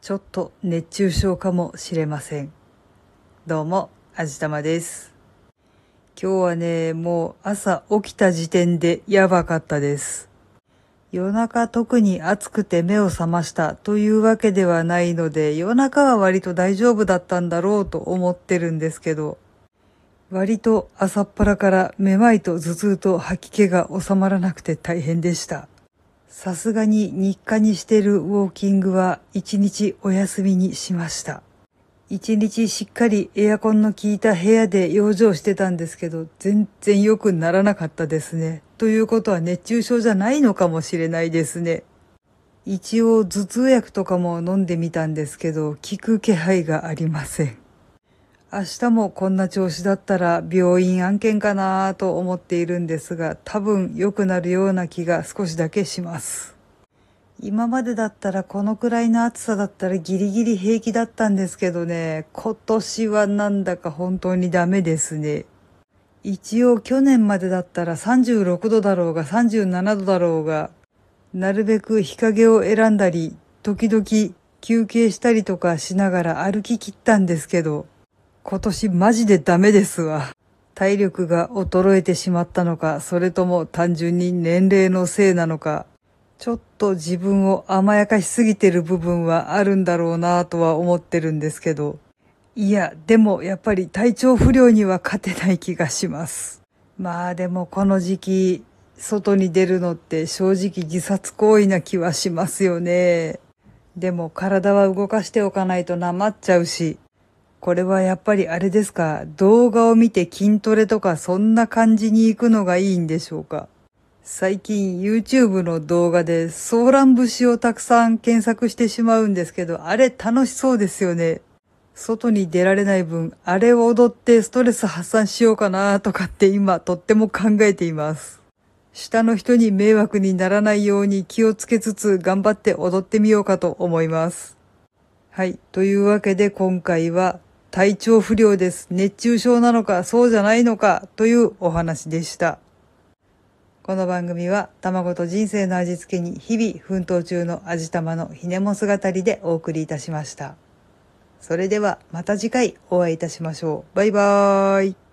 ちょっと熱中症かもしれません。どうも、あじたまです。今日はね、もう朝起きた時点でやばかったです。夜中特に暑くて目を覚ましたというわけではないので、夜中は割と大丈夫だったんだろうと思ってるんですけど、割と朝っぱらからめまいと頭痛と吐き気が収まらなくて大変でした。さすがに日課にしてるウォーキングは一日お休みにしました。一日しっかりエアコンの効いた部屋で養生してたんですけど、全然良くならなかったですね。ということは熱中症じゃないのかもしれないですね。一応頭痛薬とかも飲んでみたんですけど、効く気配がありません。明日もこんな調子だったら病院案件かなと思っているんですが、多分良くなるような気が少しだけします。今までだったらこのくらいの暑さだったらギリギリ平気だったんですけどね、今年はなんだか本当にダメですね。一応去年までだったら36度だろうが37度だろうが、なるべく日陰を選んだり、時々休憩したりとかしながら歩き切ったんですけど、今年マジでダメですわ。体力が衰えてしまったのか、それとも単純に年齢のせいなのか、ちょっと自分を甘やかしすぎてる部分はあるんだろうなとは思ってるんですけど、いや、でもやっぱり体調不良には勝てない気がします。まあでもこの時期、外に出るのって正直自殺行為な気はしますよね。でも体は動かしておかないとなまっちゃうし、これはやっぱりあれですか、動画を見て筋トレとかそんな感じに行くのがいいんでしょうか？最近 YouTube の動画でソーラン節をたくさん検索してしまうんですけど、あれ楽しそうですよね。外に出られない分、あれを踊ってストレス発散しようかなとかって今とっても考えています。下の人に迷惑にならないように気をつけつつ頑張って踊ってみようかと思います。はい。というわけで今回は体調不良です。熱中症なのかそうじゃないのかというお話でした。この番組は卵と人生の味付けに日々奮闘中の味玉のひねも姿りでお送りいたしました。それではまた次回お会いいたしましょう。バイバーイ。